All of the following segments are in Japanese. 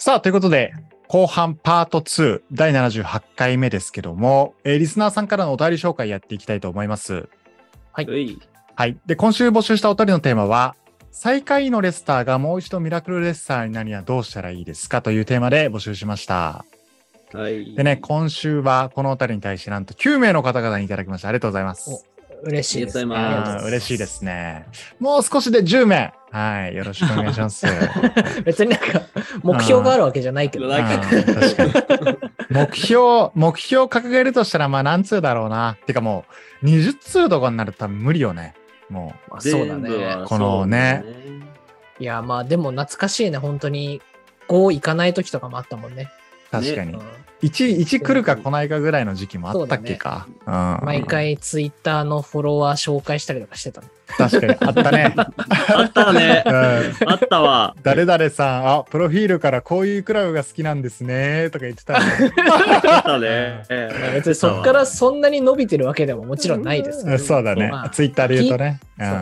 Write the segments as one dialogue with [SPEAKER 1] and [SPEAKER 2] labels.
[SPEAKER 1] さあ、ということで、後半パート2第78回目ですけども、えーリスナーさんからのお便り紹介やっていきたいと思います。
[SPEAKER 2] はい。
[SPEAKER 1] はい。で、今週募集したお便りのテーマは、最下位のレスターがもう一度ミラクルレスターになるにはどうしたらいいですかというテーマで募集しました。
[SPEAKER 3] はい。
[SPEAKER 1] でね、今週はこのお便りに対してなんと9名の方々にいただきました。ありがとうございます。
[SPEAKER 2] 嬉しいです、
[SPEAKER 3] ありがとうございます
[SPEAKER 1] あー嬉しいですね。もう少しで10名。はい。よろしくお願いします。
[SPEAKER 2] 別になんか、目標があるわけじゃないけど。
[SPEAKER 1] 目標、目標を掲げるとしたら、まあ何通だろうな。てかもう、20通とかになると多分無理よね。も
[SPEAKER 2] まあ、そうだね。
[SPEAKER 3] 全部は
[SPEAKER 1] このね
[SPEAKER 3] そうだね
[SPEAKER 2] いや、まあでも懐かしいね。本当に、5行かない時とかもあったもんね。
[SPEAKER 1] う、確かに。
[SPEAKER 2] うん
[SPEAKER 1] 1、1来るか来ないかぐらいの時期もあったっけか。うん。
[SPEAKER 2] 毎。回ツイッターのフォロワー紹介したりとかしてたの。
[SPEAKER 1] 確かに、あったね。
[SPEAKER 3] あったね
[SPEAKER 1] う。ん。
[SPEAKER 3] あったわ。
[SPEAKER 1] 誰々さん、あ、プロフィールからこういうクラブが好きなんですね、とか言ってたね。
[SPEAKER 3] あったね。
[SPEAKER 2] まあ別にそっからそんなに伸びてるわけでももちろんないですけど。
[SPEAKER 1] そうだね
[SPEAKER 2] まあ。
[SPEAKER 1] ツイッターで言うとね。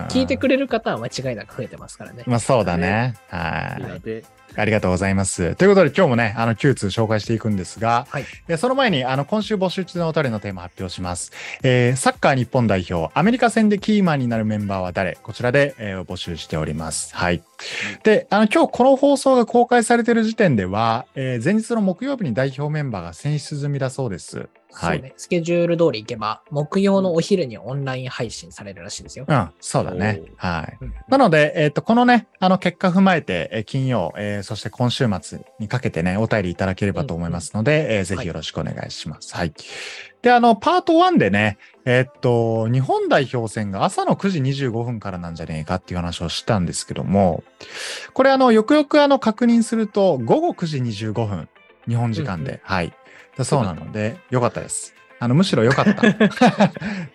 [SPEAKER 2] 聞いてくれる方は間違いなく増えてますからね。
[SPEAKER 1] まあそうだね。はい。ありがとうございます。ということで今日もね、あの9通紹介していくんですが、
[SPEAKER 2] はい
[SPEAKER 1] でその前にあの今週募集中のお便りのテーマ発表します。えーサッカー日本代表、アメリカ戦でキーマンになるメンバーは誰？こちらで、えー募集しております。はい。で、あの今日この放送が公開されている時点では、えー前日の木曜日に代表メンバーが選出済みだそうです。はい。
[SPEAKER 2] ね。スケジュール通り行けば、木曜のお昼にオンライン配信されるらしいですよ。
[SPEAKER 1] うん、そうだね。はい。
[SPEAKER 2] うん
[SPEAKER 1] なので、えっ、と、このね、あの結果踏まえて、えー金曜、えーそして今週末にかけてね、お便りいただければと思いますので、えーぜひよろしくお願いします。はい。で、あの、パート1でね、えっと、日本代表戦が朝の9時25分からなんじゃねえかっていう話をしたんですけども、これあの、よくよくあの、確認すると、午後9時25分、日本時間で、
[SPEAKER 2] うん
[SPEAKER 1] はい。だそうなので、よかったです。あの、むしろよかった。は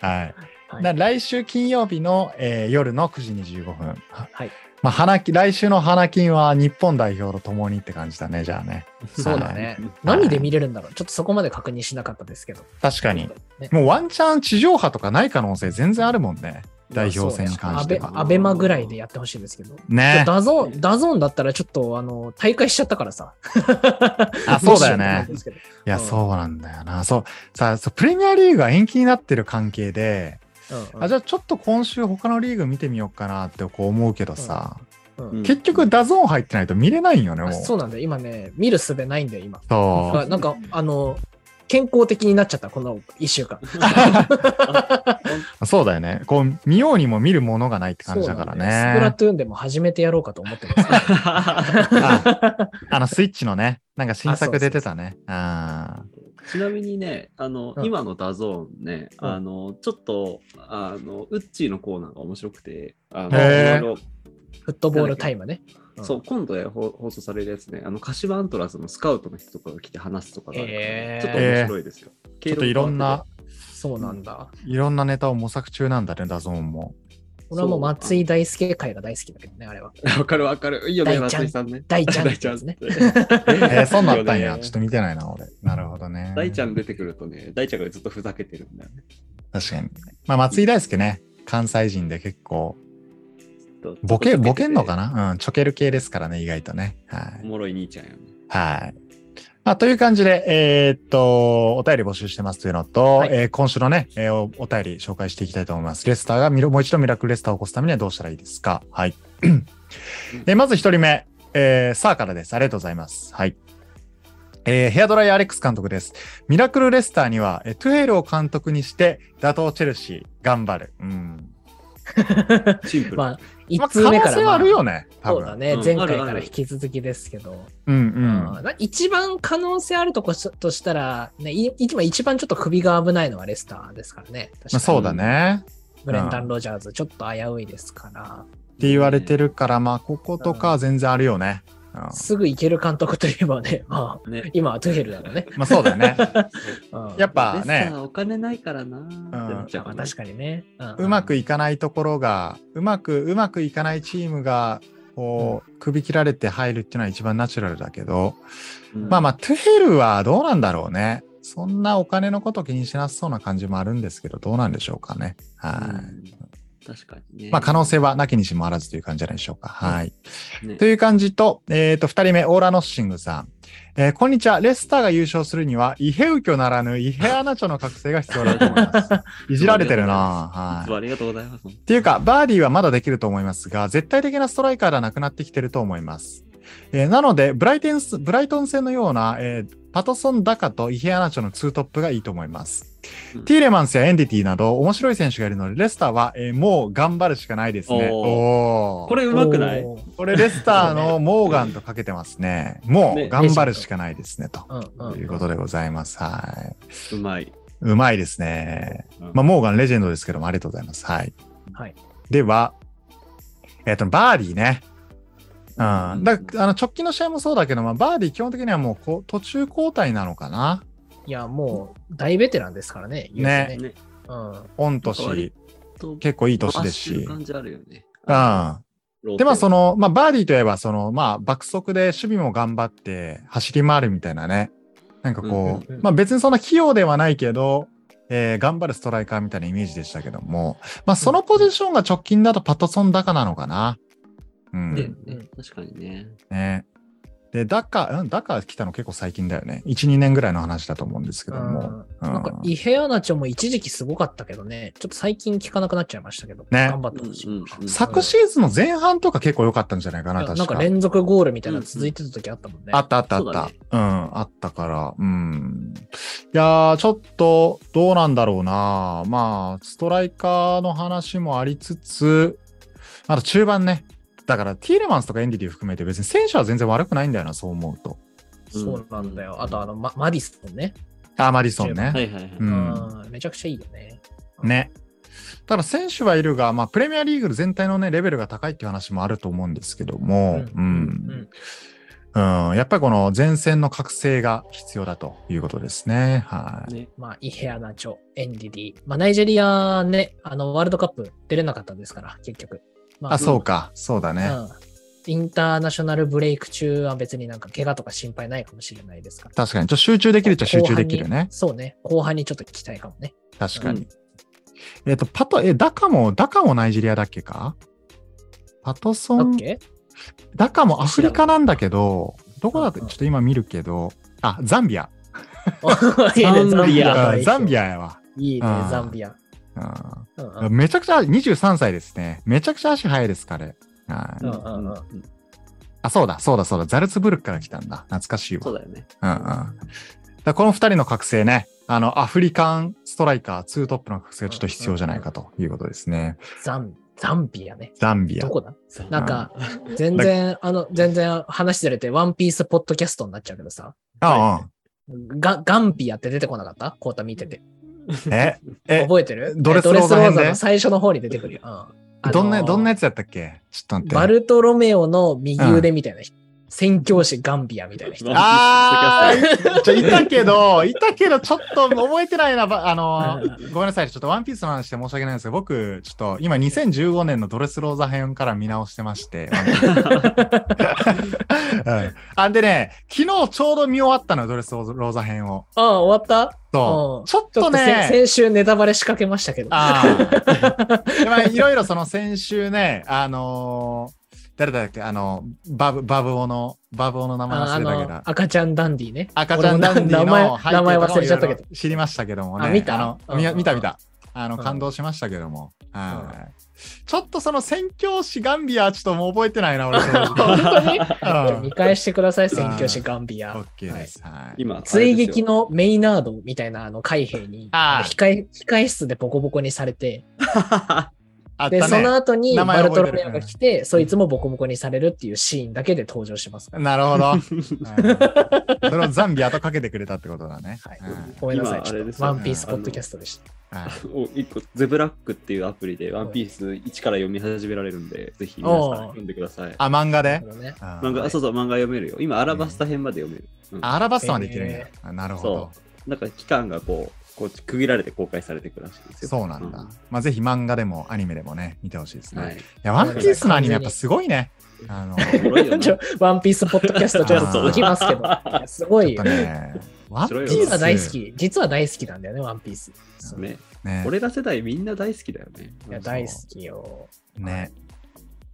[SPEAKER 1] い。
[SPEAKER 2] はい
[SPEAKER 1] な来週金曜日の、えー夜の9時25分。は
[SPEAKER 2] はい。
[SPEAKER 1] まあ、花金、来週の花金は日本代表と共にって感じだね、じゃあね。
[SPEAKER 2] そうだね
[SPEAKER 1] はい。
[SPEAKER 2] 何で見れるんだろうちょっとそこまで確認しなかったですけど。
[SPEAKER 1] 確かに。
[SPEAKER 2] ね
[SPEAKER 1] もうワンチャン地上波とかない可能性全然あるもんね。代表戦に関しては。
[SPEAKER 2] アベアベマぐらいでやってほしいですけど。
[SPEAKER 1] ね。
[SPEAKER 2] ダゾーン、ダゾーンだったらちょっと、あの、退会しちゃったからさ。
[SPEAKER 1] あそうだよね いや、
[SPEAKER 2] うん
[SPEAKER 1] そうなんだよな。そう。さあ、そうプレミアリーグが延期になってる関係で、
[SPEAKER 2] 思ってうん
[SPEAKER 1] あ、じゃあちょっと今週他のリーグ見てみようかなってこう思うけどさ、
[SPEAKER 2] うん
[SPEAKER 3] うん
[SPEAKER 1] 結局ダゾーン入ってないと見れないんよね、もう。
[SPEAKER 2] あそうなんだよ。今ね、見る術ないんだよ、今。
[SPEAKER 1] そう
[SPEAKER 2] あなんか、あの、健康的になっちゃった、この一週間。
[SPEAKER 1] そうだよね。こう、見ようにも見るものがないって感じだから
[SPEAKER 2] そうなんだよスプラ
[SPEAKER 1] ね。
[SPEAKER 2] トゥーンでも始めてやろうかと思ってます、
[SPEAKER 1] ああの、スイッチのね、なんか新作出てたね。あ
[SPEAKER 3] ちなみにね、あの、
[SPEAKER 2] うん
[SPEAKER 3] 今のダゾーンね、
[SPEAKER 2] うん
[SPEAKER 3] あの、ちょっと、あの、ウッチーのコーナーが面白くて、あの、いろいろ
[SPEAKER 2] フットボールタイムね。うん
[SPEAKER 3] そう、今度や放放送されるやつね、あの、鹿島アントラーズのスカウトの人とかが来て話すとかがあるから、
[SPEAKER 2] へー
[SPEAKER 3] ちょっと面白いですよ。
[SPEAKER 1] ーちょっといろんな、
[SPEAKER 2] そうなんだ。
[SPEAKER 1] いろんなネタを模索中なんだね、ダゾーンも。
[SPEAKER 2] 俺はもう松井大輔会が大好きだけどね、あれは。
[SPEAKER 3] わかるわかる。いいよね、
[SPEAKER 2] 大ちゃん
[SPEAKER 3] 松井さんね。
[SPEAKER 2] 大ちゃん
[SPEAKER 3] 大ちゃん
[SPEAKER 2] ね。
[SPEAKER 1] えー、そんなったんや。ちょっと見てないな、俺。なるほどね。
[SPEAKER 3] 大ちゃん出てくるとね、大ちゃんがずっとふざけてるんだよね。
[SPEAKER 1] 確かに。まあ、松井大輔ね、関西人で結構、
[SPEAKER 3] と
[SPEAKER 1] ボケ、ボケんのか
[SPEAKER 3] な？
[SPEAKER 1] なうん、ちょける系ですからね、意外とね。はい。
[SPEAKER 3] おもろい兄ちゃんよね。
[SPEAKER 1] はい。まあ、という感じで、えーっと、お便り募集してますというのと、
[SPEAKER 2] はい
[SPEAKER 1] えー今週のね、えーおお便り紹介していきたいと思います。レスターがもう一度ミラクルレスターを起こすためにはどうしたらいいですか？はい。えーまず一人目、えー、サーからです。ありがとうございます。はい。えーヘアドライアレックス監督です。ミラクルレスターには、えートゥヘルを監督にして、打倒チェルシー、頑張る。うん。
[SPEAKER 3] シンプル。
[SPEAKER 2] まあ、
[SPEAKER 1] ま
[SPEAKER 2] 1
[SPEAKER 1] あ、
[SPEAKER 2] 通目から、
[SPEAKER 1] 可能性はあ
[SPEAKER 2] まあ
[SPEAKER 1] るよね。
[SPEAKER 2] そうだね
[SPEAKER 3] う。ん
[SPEAKER 2] 前回から引き続きですけど。
[SPEAKER 1] うんうん。
[SPEAKER 2] うんな一番可能性あるとことしたら、ね、い今一番ちょっと首が危ないのはレスターですからね。
[SPEAKER 1] まあ、そうだね。
[SPEAKER 2] ブレンダン・ロジャーズ、ちょっと危ういですから、
[SPEAKER 1] って言われてるから、まあ、こことかは全然あるよね。うん
[SPEAKER 2] すぐ行ける監督といえばね、まあ、
[SPEAKER 3] ね。
[SPEAKER 2] 今はトゥヘルだろうね。
[SPEAKER 1] まあ、そうだよね。
[SPEAKER 2] うん
[SPEAKER 1] やっぱね
[SPEAKER 3] お金ないからなーってなっちゃうかな
[SPEAKER 2] まあ確かにね。
[SPEAKER 1] うまくいかないところが、うまく、うまくいかないチームが、こう、首切られて入るっていうのは一番ナチュラルだけど、
[SPEAKER 3] うん
[SPEAKER 1] まあまあ、トゥヘルはどうなんだろうね。そんなお金のこと気にしなさそうな感じもあるんですけど、どうなんでしょうかね。はい。
[SPEAKER 3] 確かにね。
[SPEAKER 1] まあ可能性はなきにしもあらずという感じじゃないでしょうか。はい。
[SPEAKER 3] ね
[SPEAKER 1] という感じと、えっ、と、二人目、オーラノッシングさん。えーこんにちは。レスターが優勝するには、イヘウキョならぬ、イヘアナチョの覚醒が必要だと思います。いじられてるなはい。
[SPEAKER 3] ありがとうございます。
[SPEAKER 1] っていうか、バーディーはまだできると思いますが、絶対的なストライカーではなくなってきてると思います。えーなのでブライテンス、ブライトン戦のような、えーパトソン・ダカとイヘアナチョのツートップがいいと思います。
[SPEAKER 3] うん
[SPEAKER 1] ティーレマンスやエンディティなど面白い選手がいるので、レスターは、えーもう頑張るしかないですね。
[SPEAKER 3] おー
[SPEAKER 1] おー
[SPEAKER 3] これうまくない？
[SPEAKER 1] これレスターのモーガンとかけてますね。もう
[SPEAKER 3] ね
[SPEAKER 1] 頑張るしかないですね。ということでございます。はい。
[SPEAKER 3] うまい。
[SPEAKER 1] うまいですね。
[SPEAKER 3] うん
[SPEAKER 1] まあ、モーガンレジェンドですけども、ありがとうございます。はい。
[SPEAKER 2] はい。
[SPEAKER 1] では、えっ、と、バーディーね。うん。だあの直近の試合もそうだけど、まあ、バーディー基本的にはもうこう途中交代なのかな？い
[SPEAKER 2] や、もう大ベテランですからね。言うて
[SPEAKER 3] ね。
[SPEAKER 2] うん。
[SPEAKER 1] 御年結構いい年です
[SPEAKER 3] 回し。感じあるよね。
[SPEAKER 1] うん。で、まあ、その、まあ、バーディーといえば、その、まあ、爆速で守備も頑張って走り回るみたいなね。なんかこう、
[SPEAKER 2] うんうんうん
[SPEAKER 1] まあ、別にそんな器用ではないけど、えー頑張るストライカーみたいなイメージでしたけども、まあ、そのポジションが直近だとパトソン・ダカなのかな？うん。
[SPEAKER 3] 確かにね。
[SPEAKER 1] ね。で、ダカ、うん、ダカ来たの結構最近だよね。1、2年ぐらいの話だと思うんですけども。うん
[SPEAKER 2] なんか、イヘアナチョも一時期すごかったけどね、ちょっと最近聞かなくなっちゃいましたけど、
[SPEAKER 1] ね
[SPEAKER 2] 頑張ってほしい。
[SPEAKER 3] うんうんうん
[SPEAKER 1] 昨シーズンの前半とか結構良かったんじゃないかな、確か
[SPEAKER 2] なんか連続ゴールみたいなの続いてた時あったもんね。
[SPEAKER 1] あったあったあった。
[SPEAKER 3] そうだね
[SPEAKER 1] うん、あったから。うん。いやー、ちょっと、どうなんだろうな。まあ、ストライカーの話もありつつ、あと中盤ね。だから、ティーレマンスとかエンディティ含めて別に選手は全然悪くないんだよな、そう思うと。
[SPEAKER 2] そうなんだよ。あと、あの、ママディソンね。
[SPEAKER 1] あ、マディソン
[SPEAKER 2] 中
[SPEAKER 1] ね。
[SPEAKER 3] はいはいはい。
[SPEAKER 1] うん
[SPEAKER 2] うんめちゃくちゃいいよね。
[SPEAKER 1] ね。ただ選手はいるが、まあ、プレミアリーグ全体のね、レベルが高いっていう話もあると思うんですけども、うん。
[SPEAKER 2] うん
[SPEAKER 1] うん、やっぱりこの前線の覚醒が必要だということですね。はい。
[SPEAKER 3] ね
[SPEAKER 2] まあ、イヘアナチョ、エンディディ。まあ、ナイジェリアね、あの、ワールドカップ出れなかったですから、結局。ま
[SPEAKER 1] あ、そうか。そうだね。
[SPEAKER 2] うん。インターナショナルブレイク中は別になんか怪我とか心配ないかもしれないですから。
[SPEAKER 1] 確かに。ちょっと集中できるっちゃ集中できるね。
[SPEAKER 2] そうね。後半にちょっと聞きたいかもね。
[SPEAKER 1] 確かに。えっ、と、パト、え、ダカも、ダカもナイジェリアだっけか？パトソン、ダカもアフリカなんだけど、どこだって
[SPEAKER 2] うんうん
[SPEAKER 1] ちょっと今見るけど、あ、ザンビア。
[SPEAKER 3] ザンビア
[SPEAKER 1] ザンビアやわ。
[SPEAKER 2] いいね
[SPEAKER 1] うん、
[SPEAKER 2] ザンビア。
[SPEAKER 1] めちゃくちゃ、23歳ですね。めちゃくちゃ足速いです、彼。はい
[SPEAKER 2] うんうんうん
[SPEAKER 1] あ、そうだ、そうだ、そうだ。ザルツブルクから来たんだ。懐かしいわ。
[SPEAKER 3] そうだよね。
[SPEAKER 1] うんうん。だこの二人の覚醒ね、あの、アフリカンストライカー、ツートップの覚醒がちょっと必要じゃないかということですね。
[SPEAKER 2] ザン、ザンビアね。
[SPEAKER 1] ザンビア
[SPEAKER 2] どこだ？なんか、全然、あの、全然話ずれて、ワンピースポッドキャストになっちゃうけどさ、
[SPEAKER 1] ああ、
[SPEAKER 2] ガ、ガンビアって出てこなかった？コータ見てて。
[SPEAKER 1] え、え、
[SPEAKER 2] 覚えてる？
[SPEAKER 1] ドレスローザ
[SPEAKER 2] えドレスロー
[SPEAKER 1] 編で？
[SPEAKER 2] ザの最初の方に出てくるよ。うんあのー
[SPEAKER 1] どんな、どんなやつやったっけ？ちょっと待って。
[SPEAKER 2] バルトロメオの右腕みたいな人。宣教師ガンビアみたいな人。
[SPEAKER 3] うん
[SPEAKER 1] あー、ちょ、いたけど、いたけど、ちょっと覚えてないな。ばあのー、ごめんなさい。ちょっとワンピースの話で申し訳ないんですけど、僕、ちょっと今2015年のドレスローザ編から見直してまして。うんあんでね、昨日ちょうど見終わったのよ、ドレスローザ編を。
[SPEAKER 2] ああ、終わった？
[SPEAKER 1] そうう。
[SPEAKER 2] ん
[SPEAKER 1] ちょっとね、
[SPEAKER 2] 先週ネタバレ仕掛けましたけど。
[SPEAKER 1] あ あ。いろいろその先週ね、あのー誰だっけ、あの、バブ、バブオの、バブオの名前忘れたけど
[SPEAKER 2] の、赤ちゃんダンディね。
[SPEAKER 1] 赤ちゃんダンディの
[SPEAKER 2] 名前忘れちゃったけど
[SPEAKER 1] 知りましたけどもね。
[SPEAKER 2] あ見た？
[SPEAKER 1] 見見た見た。あの、
[SPEAKER 2] うん
[SPEAKER 1] 感動しましたけども。はい。ちょっとその宣教師ガンビアはちょっともう覚えてないな、俺。
[SPEAKER 2] 本当に？
[SPEAKER 1] うん
[SPEAKER 2] 見返してください、宣教師ガンビア。
[SPEAKER 1] オッケーです。はい。
[SPEAKER 3] 今、
[SPEAKER 2] 追撃
[SPEAKER 3] の。
[SPEAKER 2] のメイナードみたいなあの海兵に
[SPEAKER 1] ああ
[SPEAKER 2] 控え控え室でボコボコにされて、で、
[SPEAKER 1] あった
[SPEAKER 2] その
[SPEAKER 1] ね。
[SPEAKER 2] 後にバルトロメオが来て、そいつもボコボコにされるっていうシーンだけで登場します。
[SPEAKER 1] なるほど。う んそれをザンビアとかけてくれたってことだね。
[SPEAKER 2] はい
[SPEAKER 1] うん
[SPEAKER 2] ごめんなさい、
[SPEAKER 3] 今
[SPEAKER 2] ちょっ
[SPEAKER 3] あれですよね
[SPEAKER 2] とワンピースポッドキャストでした。
[SPEAKER 1] はい
[SPEAKER 3] お一個、ゼブラックっていうアプリでワンピース1から読み始められるんで、ぜひ皆さん読んでください。
[SPEAKER 1] あ、漫画で？
[SPEAKER 3] 漫画、あそうそう、漫画読めるよ。今、アラバスタ編まで読める。うん
[SPEAKER 1] あアラバスタまでいけるんやなるほど
[SPEAKER 3] そ。なんか期間がこう、こう区切られて公開されていくらしいですよ。
[SPEAKER 1] そうなんだ。まあ、ぜひ漫画でもアニメでもね、見てほしいですね。い、
[SPEAKER 3] はい。
[SPEAKER 1] や、ワンピースのアニメやっぱすごいね。あの、
[SPEAKER 2] ワンピースポッドキャストちょっと続きますけど、すごい。
[SPEAKER 1] ね、ワンピース
[SPEAKER 2] は大好き。実は大好きなんだよね、ワンピース。
[SPEAKER 3] ね。
[SPEAKER 1] ね。
[SPEAKER 3] 俺ら世代みんな大好きだよね。
[SPEAKER 2] いや、大好きよ。
[SPEAKER 1] ね。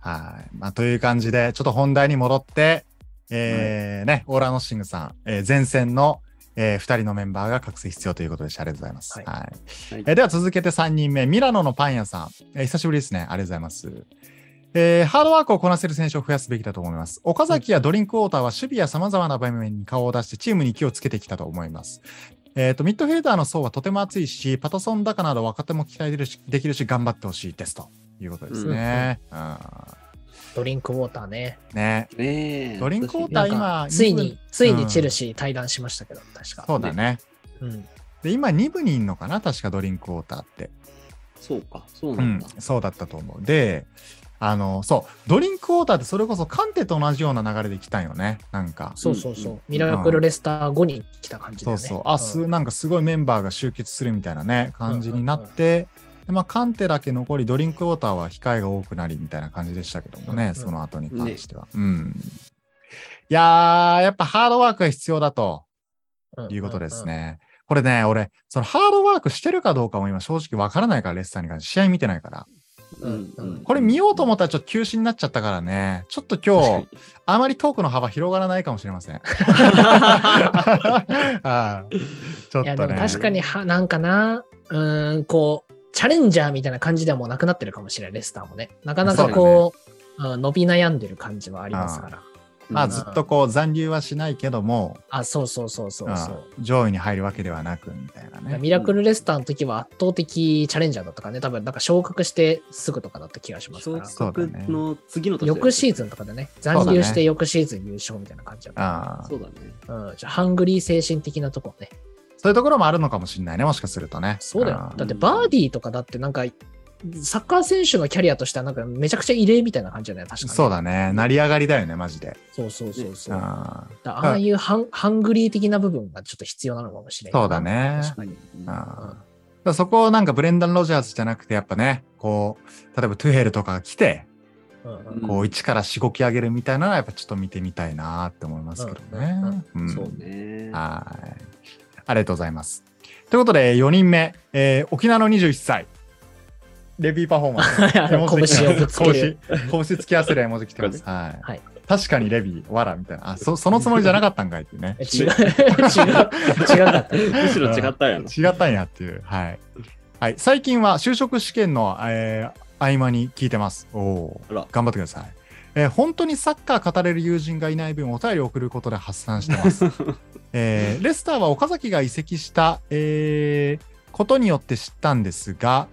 [SPEAKER 1] はい。まあ、という感じで、ちょっと本題に戻って、えーね、オーラーノッシングさん、えー前線の、え2人のメンバーが覚醒必要ということでした。ありがとうございます。は。
[SPEAKER 2] はい
[SPEAKER 3] はい
[SPEAKER 1] えーでは続けて3人目、ミラノのパン屋さん。えー久しぶりですね。ありがとうございます。えーハードワークをこなせる選手を増やすべきだと思います。岡崎やドリンクウォーターは守備や様々な場面に顔を出してチームに気をつけてきたと思います。えっ、と、ミッドフィルダーの層はとても熱いし、パタソンダカなど若手も期待できるしできるし、頑張ってほしいですということですね。うん
[SPEAKER 2] ドリンクウォーターね。
[SPEAKER 1] ね。
[SPEAKER 3] ねえ。
[SPEAKER 1] ドリンクウォーター今
[SPEAKER 2] ついについにチェルシー対談しましたけど、確か。
[SPEAKER 1] そうだね。
[SPEAKER 2] うん。
[SPEAKER 1] で、今2部にいんのかな確かドリンクウォーターって。
[SPEAKER 3] そうか、そう
[SPEAKER 1] う
[SPEAKER 3] なんだ。、
[SPEAKER 1] んそうだったと思う。で、あの、そう、ドリンクウォーターってそれこそカンテと同じような流れで来たんよね。なんか。
[SPEAKER 2] そうそうそう。
[SPEAKER 3] うん
[SPEAKER 2] ミラクルレスター後に来た感じだよね。
[SPEAKER 1] そうそう。あ、す、なんかすごいメンバーが集結するみたいなね、感じになって、でまあ、カンテだけ残り、ドリンクウォーターは控えが多くなりみたいな感じでしたけどもね、
[SPEAKER 2] うんうん
[SPEAKER 1] その後に関しては。うん。いやー、やっぱハードワークが必要だと
[SPEAKER 2] うん
[SPEAKER 1] いうことです。ね。これね、俺、そのハードワークしてるかどうかも今正直わからないから、レッサーに関して試合見てないから。これ見ようと思ったらちょっと休止になっちゃったからね、ちょっと今日、あまりトークの幅広がらないかもしれません。あーちょっ
[SPEAKER 2] いや、
[SPEAKER 1] とね。
[SPEAKER 2] でも確かには、なんかな、うーん、こう、チャレンジャーみたいな感じではもうなくなってるかもしれない、レスターもね。なかなかこう、うん伸び悩んでる感じはありますから。
[SPEAKER 1] まあ
[SPEAKER 2] うん
[SPEAKER 1] ずっとこう残留はしないけども、
[SPEAKER 2] あ、そうそうそうそうそう。
[SPEAKER 1] うん上位に入るわけではなくみたいなね。
[SPEAKER 2] ミラクルレスターの時は圧倒的チャレンジャーだったからね、多分なんか昇格してすぐとかだった気がしますから。
[SPEAKER 3] 昇格の次の年
[SPEAKER 2] 翌シーズンとかでね、残留して翌シーズン優勝みたいな感じだった。
[SPEAKER 1] ああ
[SPEAKER 3] そうだね。
[SPEAKER 2] うん、じゃあハングリー精神的なとこね。
[SPEAKER 1] そういうところもあるのかもしれないね、もしかするとね。
[SPEAKER 2] そうだよだってヴァーディーとかだってなんか、サッカー選手のキャリアとしてはなんかめちゃくちゃ異例みたいな感じだよね、確かに。
[SPEAKER 1] そうだね。成り上がりだよね、マジで。
[SPEAKER 2] そうそうそうそう。
[SPEAKER 1] あ
[SPEAKER 2] だああいうハン、ハングリー的な部分がちょっと必要なのかもしれない。
[SPEAKER 1] そうだね
[SPEAKER 2] 確かに。
[SPEAKER 1] ーあーそこをなんかブレンダン・ロジャーズじゃなくて、やっぱね、こう、例えばトゥヘルとかが来て、
[SPEAKER 2] うんうん
[SPEAKER 3] うん
[SPEAKER 1] こう、一からしごき上げるみたいなのは、やっぱちょっと見てみたいなって思いますけどね。うん
[SPEAKER 3] そうね。
[SPEAKER 1] はい。ありがとうございます。ということで、4人目、えー沖縄の21歳。レビーパフォーマンス。
[SPEAKER 2] 拳をぶつける。
[SPEAKER 1] 拳。拳突き合わせる絵文字来てます。はい。
[SPEAKER 2] はい
[SPEAKER 1] 確かにレビー、わら、みたいな。あ、そ、そのつもりじゃなかったんかいっていうね。
[SPEAKER 2] え 違う、違う、違かった。
[SPEAKER 3] むしろ違ったやん。
[SPEAKER 1] 違ったんやっていう。はい。はい。最近は就職試験の、えー合間に聞いてます。おお頑張ってください。えー本当にサッカー語れる友人がいない分、お便りを送ることで発散してます。えーレスターは岡崎が移籍した、えーことによって知ったんですが、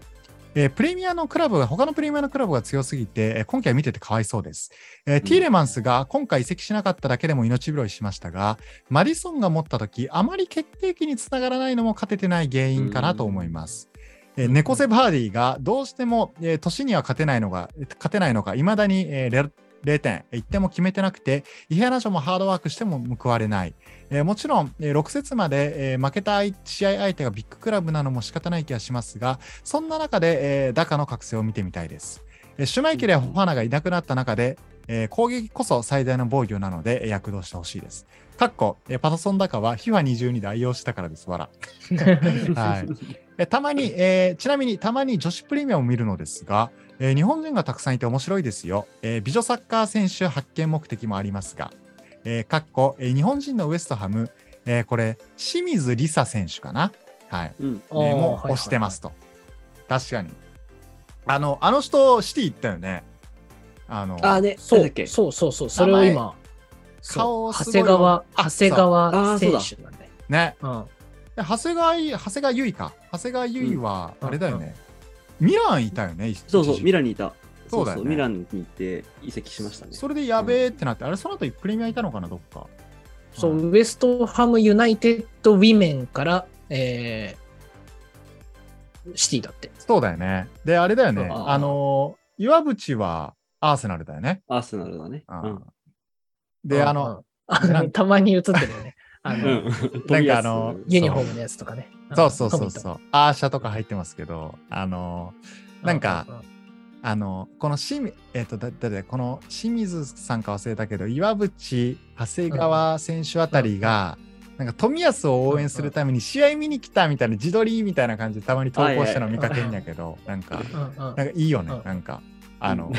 [SPEAKER 1] えープレミアのクラブが、他のプレミアのクラブが強すぎて、えー今季は見ててかわいそうです。えーティーレマンスが今回移籍しなかっただけでも命拾いしましたが、マディソンが持った時あまり決定機につながらないのも勝ててない原因かなと思います。えーネコセバーディがどうしても、えー年には勝てないのが、勝てないのか、いまだに、えーレ0点、1点も決めてなくて、イヘアナショもハードワークしても報われない。えーもちろん、えー6節まで、えー負けた試合相手がビッグクラブなのも仕方ない気がしますが、そんな中で、えーダカの覚醒を見てみたいです。えーシュマイケルやホファナがいなくなった中で、えー攻撃こそ最大の防御なので、えー躍動してほしいです。かっこ、えーパタソンダカは FIFA22 で愛用したからです。わら。はい。えたまに、えーちなみにたまに女子プレミアムを見るのですが、えー日本人がたくさんいて面白いですよ。えー美女サッカー選手発見目的もありますが、えーかっこ、えー日本人のウエストハム、えーこれ、清水梨沙選手かな？はい。
[SPEAKER 3] うん。
[SPEAKER 1] えーもう押してますと。確かに。あの、あの人、シティ行ったよね？あの、
[SPEAKER 3] あ、ね、
[SPEAKER 2] そう
[SPEAKER 3] なんだっけ？
[SPEAKER 2] そうそうそう、それを今、
[SPEAKER 1] 顔
[SPEAKER 2] そう
[SPEAKER 1] すごい
[SPEAKER 2] 長谷川、
[SPEAKER 1] あ
[SPEAKER 2] 長谷川選手なんで。
[SPEAKER 1] ね。
[SPEAKER 2] うん
[SPEAKER 1] で長谷川い、長谷川優衣か。長谷川優衣は、
[SPEAKER 2] うん
[SPEAKER 1] あれだよね。ミランいたよね。
[SPEAKER 3] そうそう、ミ
[SPEAKER 1] ラ
[SPEAKER 3] ランにいた。
[SPEAKER 1] そうだよね
[SPEAKER 3] ミランに行って移籍しましたね。
[SPEAKER 1] それでやべえってなって、あれ、その後プレミアいたのかな、どっか。
[SPEAKER 2] そう、
[SPEAKER 1] はい
[SPEAKER 2] ウエストハムユナイテッドウィメンから、えー、シティだって。
[SPEAKER 1] そうだよね。で、あれだよね。
[SPEAKER 3] あ
[SPEAKER 1] のー、岩渕はアーセナルだよね。
[SPEAKER 3] アーセナルだね。うん
[SPEAKER 1] で、あの、
[SPEAKER 2] たまに映ってるよね。あの、
[SPEAKER 3] うん。
[SPEAKER 1] なんかあの
[SPEAKER 2] ユニフォームのやつとかね。
[SPEAKER 1] そう。そうそうそう。アーシャとか入ってますけど、あのなんか、あの、このしみ、えっ、と、だ、だ、だ、この清水さんか忘れたけど、岩渕、長谷川選手あたりが、なんか富安を応援するために試合見に来たみたいな自撮りみたいな感じでたまに投稿したの見かけんやけど、なんか、なんかいいよね
[SPEAKER 2] う、ん。
[SPEAKER 1] なんか。あの、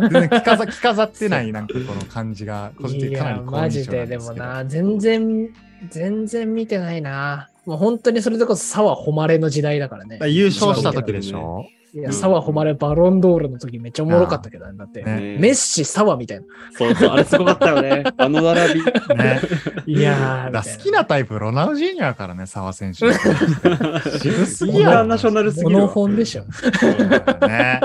[SPEAKER 1] 全然着飾着飾ってないなんかこの感じが、個人的
[SPEAKER 2] いや、
[SPEAKER 1] にかなり好
[SPEAKER 2] マジで
[SPEAKER 1] 印象なんでけど
[SPEAKER 2] ですもな、全然、全然見てないな。もう本当にそれでこそ沢誉れの時代だからね
[SPEAKER 1] だから。優勝した時でしょ？
[SPEAKER 2] いや、
[SPEAKER 3] うん
[SPEAKER 2] 沢誉れバロンドールの時めっちゃおもろかったけどね、だって。
[SPEAKER 1] ね
[SPEAKER 2] メッシ、沢みたいな。
[SPEAKER 3] そうそう、あれすごかったよね。あの並び。
[SPEAKER 1] ね。
[SPEAKER 2] いやー、
[SPEAKER 1] だから好きなタイプ、ロナウジーニョやからね、澤選手。渋すぎ
[SPEAKER 3] インタ
[SPEAKER 1] や
[SPEAKER 3] ナショナルすぎるわ
[SPEAKER 2] モノ本でしょ。
[SPEAKER 1] そうだよね。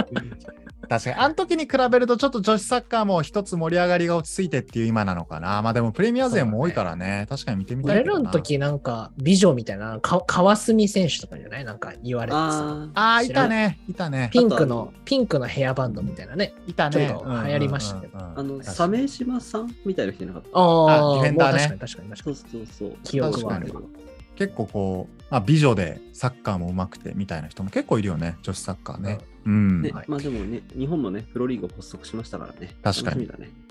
[SPEAKER 1] 確かに、あの時に比べるとちょっと女子サッカーも一つ盛り上がりが落ち着いてっていう今なのかな。まあでもプレミア勢も多いからね。確かに見てみたい
[SPEAKER 2] 俺。らの時なんか美女みたいな、か川澄選手とかじゃないなんか言われてさ。
[SPEAKER 3] あ
[SPEAKER 1] ああ、いたね。いたね。
[SPEAKER 2] ピンクの、ピンクのヘアバンドみたいなね。
[SPEAKER 1] いたね。
[SPEAKER 2] ちょっと流行りましたけど
[SPEAKER 3] あの、鮫島さんみたいな人いなかった？
[SPEAKER 2] あ
[SPEAKER 1] あディフェンダーね
[SPEAKER 2] 確かに確かに確か
[SPEAKER 3] そう
[SPEAKER 2] に。
[SPEAKER 3] そうそう。
[SPEAKER 2] 記憶はある
[SPEAKER 1] 結構こう、まあ、美女でサッカーも上手くてみたいな人も結構いるよね。女子サッカーね。うん。
[SPEAKER 3] ね
[SPEAKER 2] はい
[SPEAKER 3] まあでもね、日本もね、プロリーグを発足しましたからね。
[SPEAKER 1] 確かに。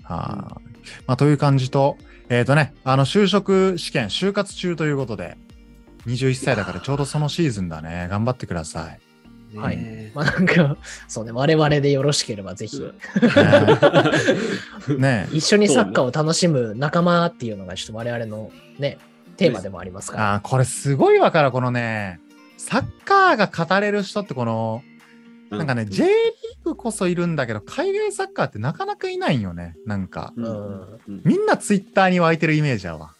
[SPEAKER 1] まあ、という感じと、えっ、とね、あの、就職試験、就活中ということで、21歳だからちょうどそのシーズンだね。頑張ってください。
[SPEAKER 2] はい
[SPEAKER 3] ね
[SPEAKER 2] まあなんか、そうね、我々でよろしければぜひ、
[SPEAKER 1] ね ね
[SPEAKER 2] 一緒にサッカーを楽しむ仲間っていうのがちょっと我々のね、テーマでもありますから。
[SPEAKER 1] あーこれすごいわかる。このね、サッカーが語れる人ってこの、なんかね、J リーグこそいるんだけど、海外サッカーってなかなかいないんよね。なんか、
[SPEAKER 3] うん
[SPEAKER 2] うん
[SPEAKER 3] うん
[SPEAKER 1] みんなツイッターに湧いてるイメージやわ。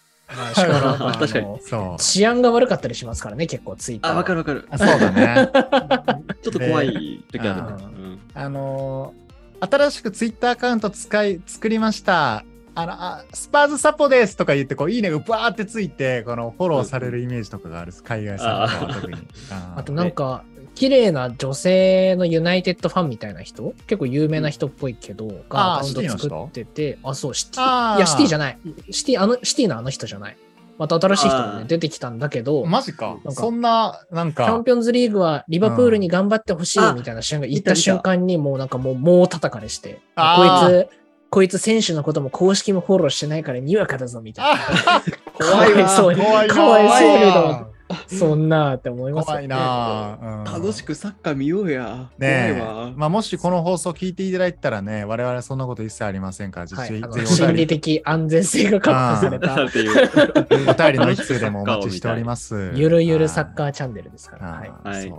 [SPEAKER 3] 確かに
[SPEAKER 2] の
[SPEAKER 1] そう。
[SPEAKER 2] 治安が悪かったりしますからね、結構ツイッター
[SPEAKER 3] あ、
[SPEAKER 2] は。
[SPEAKER 3] わかるわかる。
[SPEAKER 1] あそうだね。
[SPEAKER 3] ちょっと怖い時あるね。
[SPEAKER 2] う
[SPEAKER 3] うん
[SPEAKER 1] あのー新しくツイッターアカウント使い、作りました。あの、あスパーズサポですとか言って、こう、いいねがバーってついて、このフォローされるイメージとかがある、海外サッカー。は特に。あー。
[SPEAKER 2] あとなんか、綺麗な女性のユナイテッドファンみたいな人？結構有名な人っぽいけど、が
[SPEAKER 1] あー
[SPEAKER 2] アカウント作ってて、あ、そう、シティ。いや、シティじゃない。シティ、あの、シティのあの人じゃない。また新しい人がね、出てきたんだけど、
[SPEAKER 1] マジか。
[SPEAKER 2] なんか
[SPEAKER 1] そんな、なん
[SPEAKER 2] チャン
[SPEAKER 1] か、
[SPEAKER 2] ピオンズリーグはリバプールに頑張ってほしいみたいな瞬間、
[SPEAKER 3] あ
[SPEAKER 2] 言った瞬間にもうなんかもう、もう叩かれして、こいつ、こいつ選手のことも公式もフォローしてないからにわかだぞみたいな。
[SPEAKER 1] あ
[SPEAKER 2] 怖いそうに、
[SPEAKER 1] 怖いな
[SPEAKER 2] かわいそうに
[SPEAKER 1] 怖い
[SPEAKER 2] だ。そんなって思いますよ
[SPEAKER 1] 怖いな、うん
[SPEAKER 3] 楽しくサッカー見ようや。
[SPEAKER 1] ねえ。まあ、もしこの放送聞いていただいたらね、我々そんなこと一切ありませんか？ら、実
[SPEAKER 2] はい、心理的安全性が確保された、
[SPEAKER 3] っていう。
[SPEAKER 1] お便りの一通でもお待ちしております。
[SPEAKER 2] ゆるゆるサッカーチャンネルですから。はい
[SPEAKER 3] はい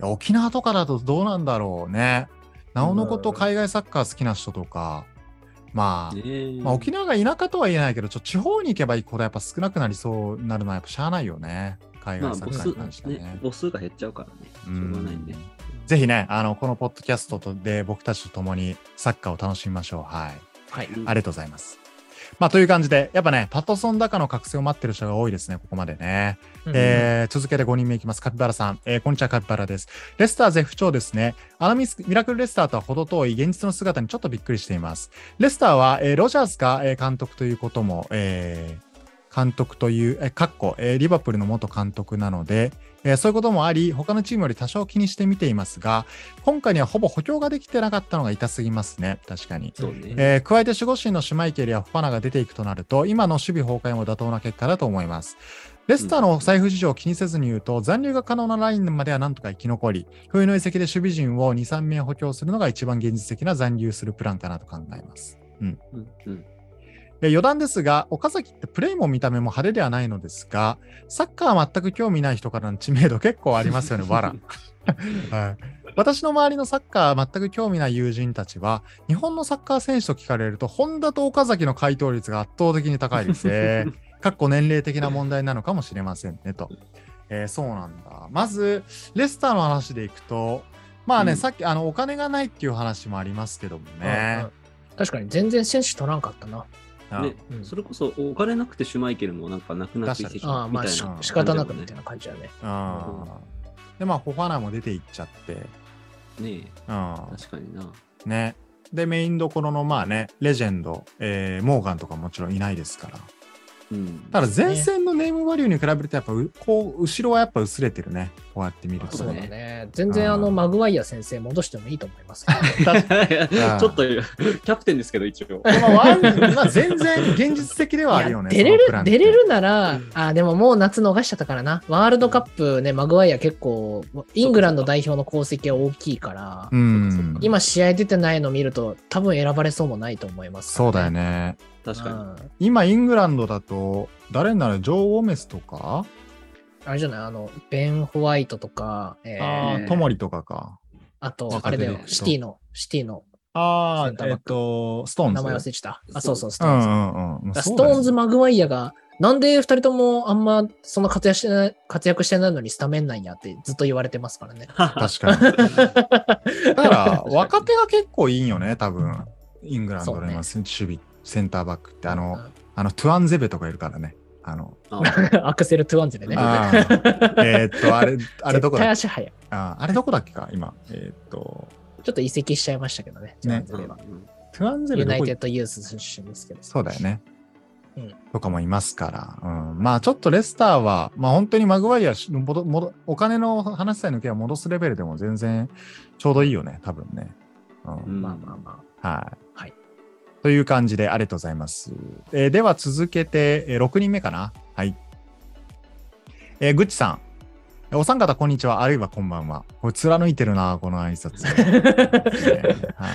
[SPEAKER 1] 沖縄とかだとどうなんだろうね。なおのこと海外サッカー好きな人とか、まあ、まあ、沖縄が田舎とは言えないけど、ちょ地方に行けば行くほどやっぱ少なくなりそうなるのはやっぱしゃあないよね。海外サッカーに関してはね。
[SPEAKER 3] ね、母数が減っちゃうからね。しょうがないね。
[SPEAKER 1] ぜひね、あの、このポッドキャストとで僕たちと共にサッカーを楽しみましょう。はい。
[SPEAKER 2] はい。
[SPEAKER 3] うん
[SPEAKER 1] ありがとうございます。まあ、という感じで、やっぱね、パトソン高の覚醒を待ってる人が多いですね、ここまでね。えー続けて5人目いきます。カピバラさん。えーこんにちは、カピバラです。レスター絶不調ですね。あのミスミラクルレスターとは程遠い現実の姿にちょっとびっくりしています。レスターは、えーロジャースが、えー監督ということも、えー監督という、えーかっこ、えーリバプールの元監督なので、えーそういうこともあり、他のチームより多少気にして見ていますが、今回にはほぼ補強ができてなかったのが痛すぎますね。確かに。
[SPEAKER 3] ね。
[SPEAKER 1] えー加えて守護神のシュマイケルやファナが出ていくとなると、今の守備崩壊も妥当な結果だと思います。レスターの財布事情を気にせずに言うと、残留が可能なラインまではなんとか生き残り、冬の移籍で守備陣を2、3名補強するのが一番現実的な残留するプランかなと考えます。
[SPEAKER 3] うんうん
[SPEAKER 1] で余談ですが、岡崎ってプレイも見た目も派手ではないのですが、サッカー全く興味ない人からの知名度結構ありますよね、わら。はい、私の周りのサッカー全く興味ない友人たちは、日本のサッカー選手と聞かれると、本田と岡崎の回答率が圧倒的に高いですね。かっこ年齢的な問題なのかもしれませんねと。えーそうなんだ。まず、レスターの話でいくと、まあね、
[SPEAKER 3] うん
[SPEAKER 1] さっきあのお金がないっていう話もありますけどもね。
[SPEAKER 2] 確かに全然選手取らんかったな。
[SPEAKER 1] あ
[SPEAKER 3] ね
[SPEAKER 2] うん。
[SPEAKER 3] それこそお金なくてシュマイケルもなんかなくなって移籍みたいな
[SPEAKER 2] ああ、まあし
[SPEAKER 1] うん。
[SPEAKER 2] 仕方なくみたいな感じだね。
[SPEAKER 1] あーで、まあ、フォファナも出ていっちゃって、
[SPEAKER 3] ねえ。
[SPEAKER 1] うん。
[SPEAKER 3] 確かにな。
[SPEAKER 1] ね。で、メインどころの、まあね、レジェンド、えーモーガンとかもちろんいないですから。
[SPEAKER 3] うん。
[SPEAKER 1] ただ前線のネームバリューに比べるとやっぱうこう後ろはやっぱ薄れてるねこうやって見ると
[SPEAKER 2] そうだ
[SPEAKER 1] ね
[SPEAKER 2] ね。全然あの、
[SPEAKER 1] うん
[SPEAKER 2] マグワイア先生戻してもいいと思います。
[SPEAKER 3] ちょっと、キャプテンですけど、一応。
[SPEAKER 1] まあ全然現実的ではあるよね
[SPEAKER 2] 出れる出れるなら、あ、でももう夏逃しちゃったからな。ワールドカップね、マグワイア結構、イングランド代表の功績は大きいから、
[SPEAKER 1] うん
[SPEAKER 2] 今試合出てないの見ると、多分選ばれそうもないと思います、
[SPEAKER 1] そうだよ。ね
[SPEAKER 3] 確かに。
[SPEAKER 1] 今イングランドだと誰ならジョー・ゴメスとか、
[SPEAKER 2] あれじゃない？あの、ベン・ホワイトとか、えー
[SPEAKER 1] ああトモリとかか。
[SPEAKER 2] あと、
[SPEAKER 1] 若
[SPEAKER 2] あれだよ。シティの、シティの。
[SPEAKER 1] ああえっとストーンズ。
[SPEAKER 2] 名前忘れちゃった。あ、そうそう、スト
[SPEAKER 1] う
[SPEAKER 2] ーンズ。
[SPEAKER 1] んうんうん。
[SPEAKER 2] ストーンズ、マグワイアが、なんで二人ともあんまその活躍してない活躍してないのにスタメンなんやってずっと言われてますからね。
[SPEAKER 1] 確かに。だから若手が結構いいんよね多分。イングランドの守備センターバックってあの、
[SPEAKER 2] うん
[SPEAKER 1] あのトゥアンゼベとかいるからねあの
[SPEAKER 3] あ
[SPEAKER 2] アクセル・トゥアンゼベね。
[SPEAKER 1] えーっとあれあれどこだっけ？あーあれどこだっけか今えーっと
[SPEAKER 2] ちょっと移籍しちゃいましたけどね。トゥアンゼベは
[SPEAKER 1] トゥアンゼベ
[SPEAKER 2] ユナイテッドユース出身ですけど。
[SPEAKER 1] そうだよね。
[SPEAKER 2] うん
[SPEAKER 1] とかもいますから。うん、まあちょっとレスターは、まあ本当にマグワイアし戻戻お金の話さえ抜けば戻すレベルでも全然ちょうどいいよね、多分ね。うん
[SPEAKER 3] うん
[SPEAKER 2] まあまあま
[SPEAKER 1] はい。
[SPEAKER 2] はい
[SPEAKER 1] という感じでありがとうございます。えーでは続けて、えー6人目かな？はい。えー、ぐっちさん。お三方、こんにちは。あるいはこんばんは。これ貫いてるな、この挨拶。
[SPEAKER 2] あ。
[SPEAKER 1] はい。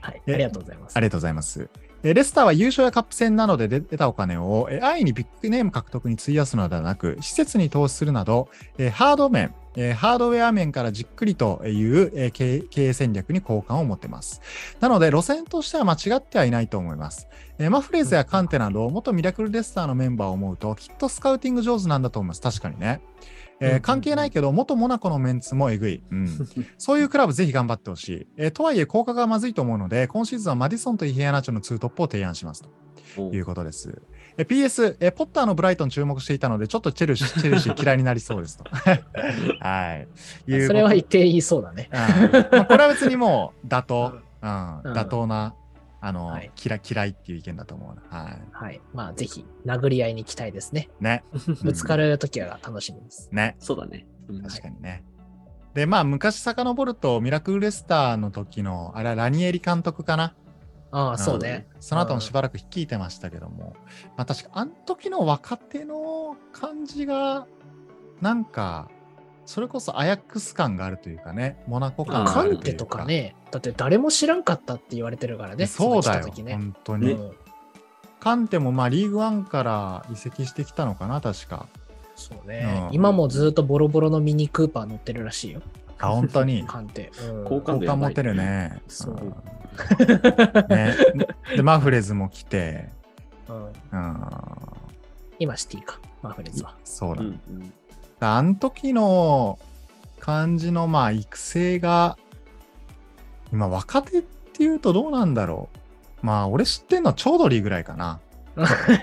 [SPEAKER 2] はい。あ
[SPEAKER 1] え
[SPEAKER 2] りがとうございます。
[SPEAKER 1] ありがとうございます。えーレスターは優勝やカップ戦などで出たお金を、えー安易にビッグネーム獲得に費やすのではなく、施設に投資するなど、えーハード面、えーハードウェア面からじっくりという、えー経営戦略に好感を持っています。なので、路線としては間違ってはいないと思います。えーマフレーズやカンテなど、元ミラクルレスターのメンバーを思うと、きっとスカウティング上手なんだと思います。確かにね。えー
[SPEAKER 2] うん
[SPEAKER 1] 関係ないけど、元モナコのメンツもえぐい。うん。そういうクラブぜひ頑張ってほしい。えーとはいえ、効果がまずいと思うので、今シーズンはマディソンとイヘアナチョのツートップを提案しますということです。えー PS、えーポッターのブライトン注目していたので、ちょっとチェルシー チェルシー嫌いになりそうですと。はい。
[SPEAKER 2] それは言っていいそうだね。
[SPEAKER 1] うんまあこれは別にもう妥当、うん
[SPEAKER 2] うん
[SPEAKER 1] 妥当な、あの、
[SPEAKER 2] はい
[SPEAKER 1] 嫌嫌いっていう意見だと思うな。は
[SPEAKER 2] はい。まあ、ぜひ、殴り合いに行きたいですね。
[SPEAKER 1] い。ね。
[SPEAKER 2] ぶつかるときは楽しみです。
[SPEAKER 1] ね。
[SPEAKER 3] そうだね。うん
[SPEAKER 1] 確かにね。で、まあ、昔遡ると、ミラクルレスターの時の、あれはラニエリ監督かな。
[SPEAKER 2] ああ、そうね。
[SPEAKER 1] その後もしばらく率いてましたけども、まあ確か、あの時の若手の感じが、なんか、それこそアヤックス感があるというかね、モナコ感があ
[SPEAKER 2] カ
[SPEAKER 1] るという
[SPEAKER 2] ンテとか。ね、だって誰も知らんかったって言われてるからね。
[SPEAKER 1] そうだよ、
[SPEAKER 2] ね。
[SPEAKER 1] 本当に。
[SPEAKER 2] うん
[SPEAKER 1] カンテもまあリーグワンから移籍してきたのかな、確か。
[SPEAKER 2] そうね、
[SPEAKER 1] うん
[SPEAKER 2] 今もずっとボロボロのミニクーパー乗ってるらしいよ。
[SPEAKER 1] あ、本当に？
[SPEAKER 2] カンテ。うん
[SPEAKER 3] 好感
[SPEAKER 1] 好
[SPEAKER 3] 度やばい
[SPEAKER 1] 感持てるね。
[SPEAKER 2] そうん
[SPEAKER 1] ね。で、マフレズも来て、
[SPEAKER 2] うん
[SPEAKER 1] うん、
[SPEAKER 2] 今シティか、マフレズは。
[SPEAKER 1] そうだね。
[SPEAKER 3] うんうん
[SPEAKER 1] あの時の感じのまあ育成が、今若手っていうとどうなんだろう。まあ俺知ってんのはチョードリーぐらいかな。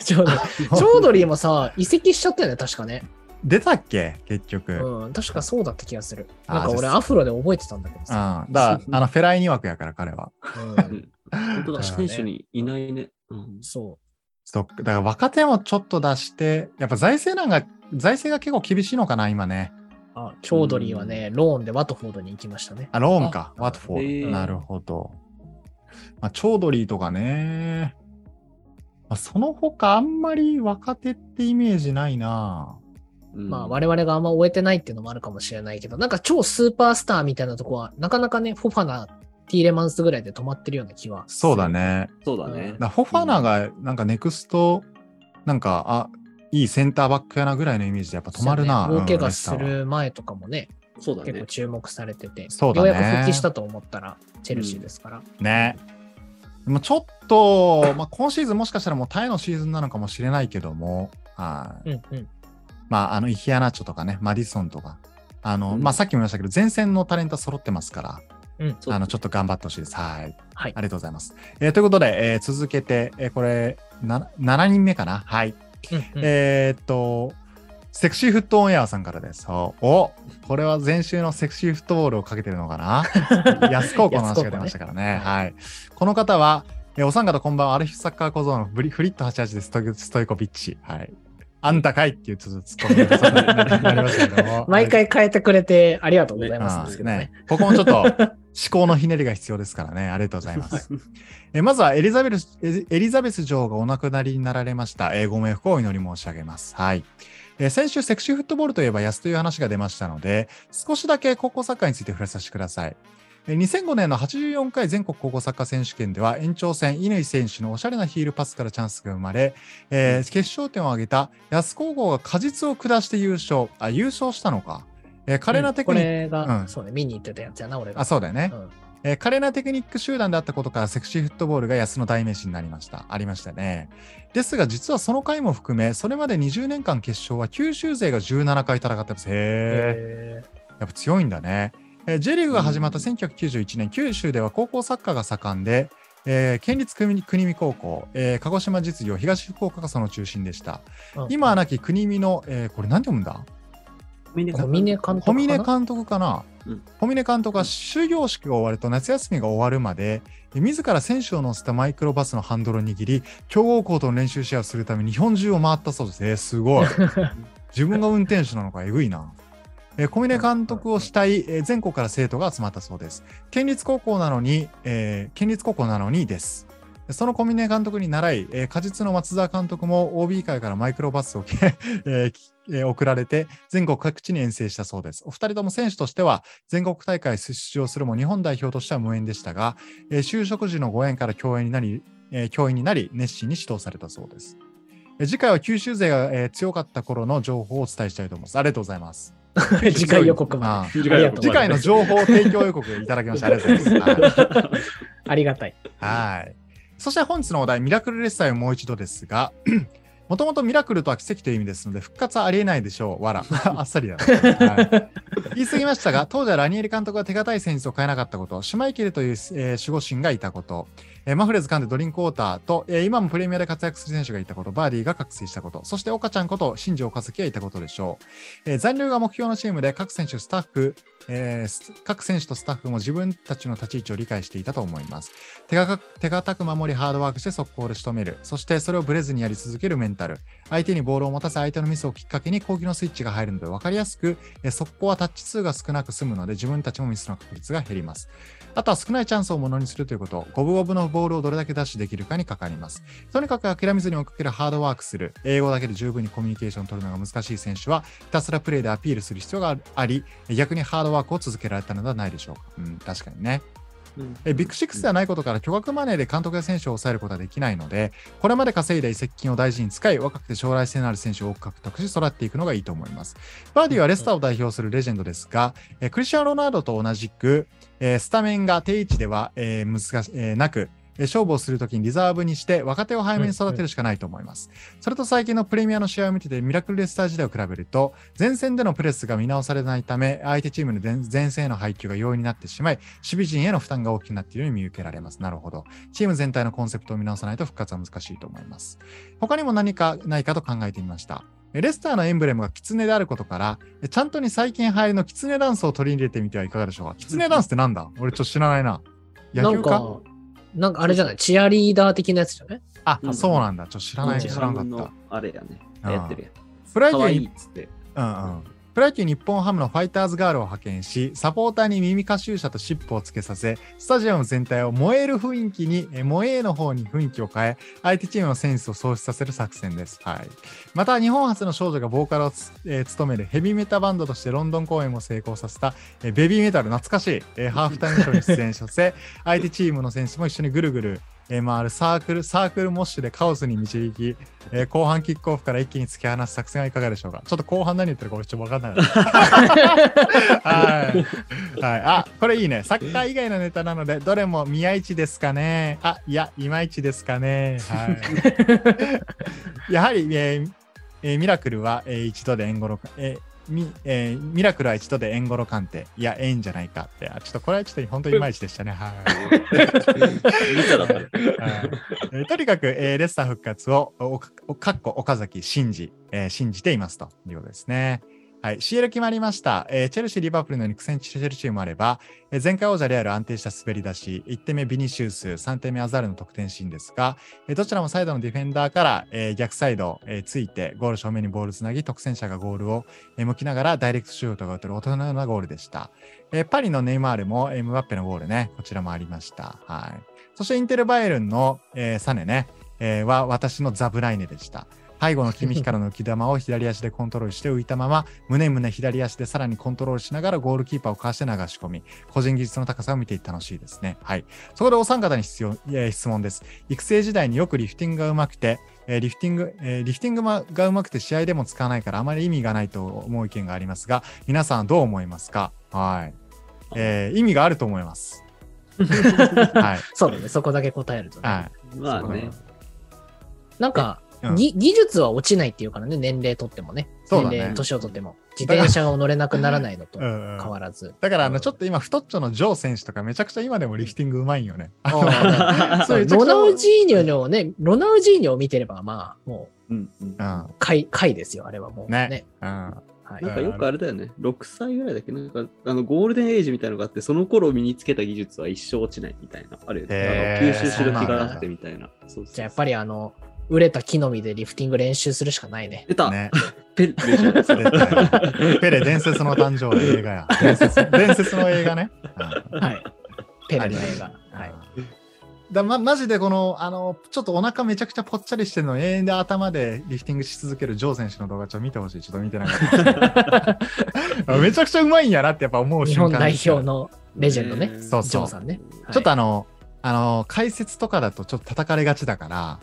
[SPEAKER 2] ちょうど、チョードリーもさ、移籍しちゃったよね、確かね。
[SPEAKER 1] 出たっけ？結局。うん。
[SPEAKER 2] うん、確かそうだった気がする。
[SPEAKER 1] あ
[SPEAKER 2] なんか俺、アフロで覚えてたんだけどさ。
[SPEAKER 1] だから、あの、フェライニ枠やから彼は。
[SPEAKER 2] うん
[SPEAKER 3] 本当だ、選手にいないね。うん
[SPEAKER 2] そ
[SPEAKER 1] そっか。だから若手もちょっと出して、やっぱ財政なんか、財政が結構厳しいのかな、今ね。
[SPEAKER 2] う。あ、チョードリーはね、ローンでワトフォードに行きましたね。
[SPEAKER 1] あ、ローンか。
[SPEAKER 2] あ
[SPEAKER 1] ワトフォード。なるほど。まあ、チョードリーとかね。まあ、その他あんまり若手ってイメージないな。
[SPEAKER 3] うん
[SPEAKER 2] まあ、我々があんま終えてないっていうのもあるかもしれないけど、なんか超スーパースターみたいなとこは、なかなかね、フォファナ、ティーレマンスぐらいで止まってるような気は。
[SPEAKER 1] そうだ。ね。
[SPEAKER 3] そうだね
[SPEAKER 1] だフォファナがなんかネクスト、なんか、あ、いいセンターバックやなぐらいのイメージでやっぱ止まるな。
[SPEAKER 2] 大怪我
[SPEAKER 1] うん
[SPEAKER 2] する前とかもね、
[SPEAKER 3] そうだね。
[SPEAKER 2] 結構注目されてて、
[SPEAKER 1] そうだね
[SPEAKER 2] ようやく復帰したと思ったら、チェルシーですから。
[SPEAKER 1] ね。でもちょっと、まあ、今シーズンもしかしたらもうタイのシーズンなのかもしれないけども、はい。
[SPEAKER 2] うんうん。
[SPEAKER 1] まあ、あの、イヒアナチョとかね、マディソンとか、あの、
[SPEAKER 3] うん
[SPEAKER 1] まあ、さっきも言いましたけど、前線のタレント揃ってますから、
[SPEAKER 2] うん。
[SPEAKER 1] あの、ちょっと頑張ってほしいです。はい。
[SPEAKER 2] はい
[SPEAKER 1] ありがとうございます。えーということで、えー続けて、えーこれ、な7人目かな？はい。
[SPEAKER 2] うんうん
[SPEAKER 1] えーっと、セクシーフットオンエアさんからです。お、おこれは前週のセクシーフットボールをかけてるのかな？安高校の話が出ましたからね。
[SPEAKER 2] ね
[SPEAKER 1] はい。この方は、えーお三方こんばんは、アルフィサッカー小僧のフリフリット88です。ストイストイコビッチ。はい。あんたかいっていうちょっとツッコミがになりましたけども。
[SPEAKER 2] 毎回変えてくれてありがとうございますね。
[SPEAKER 1] ね、ここもちょっと思考のひねりが必要ですからね。ありがとうございます。えまずはエリザベスエエリザベス女王がお亡くなりになられました。えーご冥福をお祈り申し上げます。はい。えー先週、セクシーフットボールといえば安という話が出ましたので、少しだけ高校サッカーについて触れさせてください。えー2005年の84回全国高校サッカー選手権では延長戦、乾選手のおしゃれなヒールパスからチャンスが生まれ、えー決勝点を挙げた安高校が果実を下して優勝。あ、優勝したのか？えー華麗なテクニック、
[SPEAKER 2] これが、
[SPEAKER 1] うん
[SPEAKER 2] そうね、見に行ってたやつやな、俺が。
[SPEAKER 1] あ、そうだよね。
[SPEAKER 2] うん
[SPEAKER 1] えー華麗なテクニック集団であったことからセクシーフットボールが安の代名詞になりました。ありましたね。ですが実はその回も含め、それまで20年間決勝は九州勢が17回戦ってます。へえ。
[SPEAKER 2] へ
[SPEAKER 1] やっぱ強いんだね。えー J リーグが始まった1991年、九州では高校サッカーが盛んで、えー県立国国見高校、えー鹿児島実業、東福岡がその中心でした。
[SPEAKER 2] ー
[SPEAKER 1] 今は亡き国見の、えーこれ何て読むんだ？
[SPEAKER 2] 小峰監督かな？
[SPEAKER 1] 小峰監督かな、
[SPEAKER 3] うん
[SPEAKER 1] 小峰監督は終業式が終わると夏休みが終わるまでえ自ら選手を乗せたマイクロバスのハンドルを握り強豪校との練習試合をするために日本中を回ったそうです。えーすごい。自分が運転手なのかえぐいな。えー小峰監督をしたい、えー全国から生徒が集まったそうです。県立高校なのに、えー県立高校なのにです。その小峰監督に習い、えー、果実の松沢監督も OB 会からマイクロバスを、えー送られて全国各地に遠征したそうです。お二人とも選手としては全国大会出場するも日本代表としては無縁でしたが、えー就職時のご縁から教員になり、えー教員になり熱心に指導されたそうです。次回は九州勢が、強かった頃の情報をお伝えしたいと思います。ありがとうございます。
[SPEAKER 2] 次回予告ま
[SPEAKER 3] 次
[SPEAKER 1] 回の情報提供予告いただきましてありがとうございます。はい
[SPEAKER 2] で。ありがたい。
[SPEAKER 1] はい。そして本日のお題、ミラクルレッサーをもう一度ですが、もともとミラクルとは奇跡という意味ですので、復活はありえないでしょう。わら。あっさりだな、はい言い過ぎましたが、当時はラニエリ監督が手堅い戦術を変えなかったこと、シュマイケルという、えー守護神がいたこと、えーマフレーズ監でドリンクウォーターと、えー今もプレミアで活躍する選手がいたこと、バーディーが覚醒したこと、そして岡ちゃんこと新庄岡崎がいたことでしょう。えー残留が目標のチームで各選手、スタッフ、えー各選手とスタッフも自分たちの立ち位置を理解していたと思います。手がか手堅く守り、ハードワークして速攻で仕留める。そしてそれをブレずにやり続けるメンタル。相手にボールを持たせ、相手のミスをきっかけに攻撃のスイッチが入るので分かりやすく、えー速攻はタッチ数が少なく済むので、自分たちもミスの確率が減ります。あとは少ないチャンスをものにするということ、五分五分のボールをどれだけダッシュできるかにかかります。とにかく諦めずに追いかけるハードワークする、英語だけで十分にコミュニケーションを取るのが難しい選手は、ひたすらプレーでアピールする必要があり、逆にハードワークを続けられたのではないでしょうか。うん、確かにね。えビッグシックスではないことから巨額マネーで監督や選手を抑えることはできないので、これまで稼いだ移籍金を大事に使い、若くて将来性のある選手を多く獲得し、育っていくのがいいと思います。バーディはレスターを代表するレジェンドですが、えクリスチャン・ロナウドと同じく、えースタメンが定位置では、えー難しえーなく、勝負をするときにリザーブにして若手を早めに育てるしかないと思います。それと最近のプレミアの試合を見ててミラクルレスター時代を比べると前線でのプレスが見直されないため相手チームの前前線への配球が容易になってしまい守備陣への負担が大きくなっているように見受けられます。なるほど。チーム全体のコンセプトを見直さないと復活は難しいと思います。他にも何かないかと考えてみました。えレスターのエンブレムがキツネであることから、えちゃんとに最近流行りのキツネダンスを取り入れてみてはいかがでしょうか？キツネダンスってなんだ？俺ちょっと知らないな。野球か？
[SPEAKER 2] なんか、なんかあれじゃない？チアリーダー的なやつじゃない？
[SPEAKER 1] あ、
[SPEAKER 3] うん
[SPEAKER 1] そうなんだ。ちょっと知らない、
[SPEAKER 3] 日
[SPEAKER 1] 知らなかった
[SPEAKER 3] の。あれやね。
[SPEAKER 1] うん
[SPEAKER 3] 流行ってるやん。
[SPEAKER 1] プロ野球に
[SPEAKER 3] かわいいっつって。
[SPEAKER 1] うんうん。プロ野球日本ハムのファイターズガールを派遣し、サポーターに耳カシューシャと尻尾をつけさせ、スタジアム全体を燃える雰囲気に、え燃えの方に雰囲気を変え、相手チームのセンスを喪失させる作戦です。はい。また、日本初の少女がボーカルを、えー務めるヘビーメタバンドとしてロンドン公演も成功させた、えーベビーメタル懐かしい、えーハーフタイムショーに出演させ、相手チームの選手も一緒にぐるぐる、えー回るサークル、サークルモッシュでカオスに導き、えー後半キックオフから一気に突き放す作戦はいかがでしょうか？ちょっと後半何言ってるか俺ちょっと分かんない。はい。はい。あ、これいいね。サッカー以外のネタなので、どれも宮市ですかね。あ、いや、いまいちですかね。はい。やはり、えーえーミラクルは、えー一度で円語ロえーみえーミラクルは一度で円語ロ鑑定。いや、ええんじゃないかって。あちょっとこれはちょっと本当にいまいちでしたね。はい。とにかく、えーレスター復活を、おおかっこ岡崎信じ、えー信じていますということですね。はい、CL 決まりました。えーチェルシー、リバプルのように苦戦しているチームもあれば、えー前回王者レアル安定した滑り出し、1点目ビニシウス、3点目アザールの得点シーンですが、えーどちらもサイドのディフェンダーから、えー逆サイド、えーついて、ゴール正面にボールつなぎ、得点者がゴールを、えー向きながらダイレクトシュートが打てる大人のようなゴールでした。えーパリのネイマールも、えームバッペのゴールね、こちらもありました。はい。そしてインテルバイエルンの、えーサネね、えーは私のザブライネでした。背後のキミヒからの浮き球を左足でコントロールして浮いたまま、胸胸左足でさらにコントロールしながらゴールキーパーをかわして流し込み、個人技術の高さを見ていって楽しいですね。はい。そこでお三方に必要、えー質問です。育成時代によくリフティングがうまくて、えーリフティング、えーリフティングがうまくて試合でも使わないからあまり意味がないと思う意見がありますが、皆さんどう思いますか？はい。えー意味があると思います。はい。
[SPEAKER 2] そうだね、そこだけ答えるとね。
[SPEAKER 1] はい。
[SPEAKER 3] まあね。
[SPEAKER 2] なんか、
[SPEAKER 1] うん
[SPEAKER 2] ぎ技術は落ちないっていうからね、年齢とってもね。
[SPEAKER 1] そうだね
[SPEAKER 2] 年齢、年をとっても。自転車を乗れなくならないのと 変わらず。
[SPEAKER 1] だから、あの、
[SPEAKER 2] うん
[SPEAKER 1] ちょっと今、太っちょのジョー選手とか、めちゃくちゃ今でもリフティングうまいんよね。
[SPEAKER 2] ロナウジーニョのね、ロナウジーニョを見てれば、まあ、も
[SPEAKER 3] うんうん
[SPEAKER 1] うん。
[SPEAKER 2] う、回、回ですよ、あれはもう。
[SPEAKER 1] ね
[SPEAKER 2] ね。
[SPEAKER 1] うん。
[SPEAKER 2] はい
[SPEAKER 3] なんかよくあれだよね、6歳ぐらいだっけ？なんかあのゴールデンエイジみたいなのがあって、その頃身につけた技術は一生落ちないみたいな、あるよね。吸収する気があってみたいな。
[SPEAKER 2] じゃあやっぱりあの、売れた木の実でリフティング練習するしかないね。
[SPEAKER 3] 出た、
[SPEAKER 1] ね。
[SPEAKER 3] ペレペレ
[SPEAKER 1] 伝説の誕生映画や。伝説伝説の映画ね。うん
[SPEAKER 2] はい。ペレの映
[SPEAKER 1] あ
[SPEAKER 2] 画。はい。
[SPEAKER 1] だま、マジでこの、あの、ちょっとお腹めちゃくちゃぽっちゃりしてるの、永遠で頭でリフティングし続けるジョー選手の動画ちょっと見てほしい。ちょっと見てなかった。めちゃくちゃうまいんやなってやっぱ思う
[SPEAKER 2] 日
[SPEAKER 1] 瞬間
[SPEAKER 2] 本代表のレジェンドね。
[SPEAKER 3] ね
[SPEAKER 1] そうそう。
[SPEAKER 2] ジョーさんね。はい
[SPEAKER 1] ちょっとあの、あの、解説とかだとちょっと叩かれがちだから、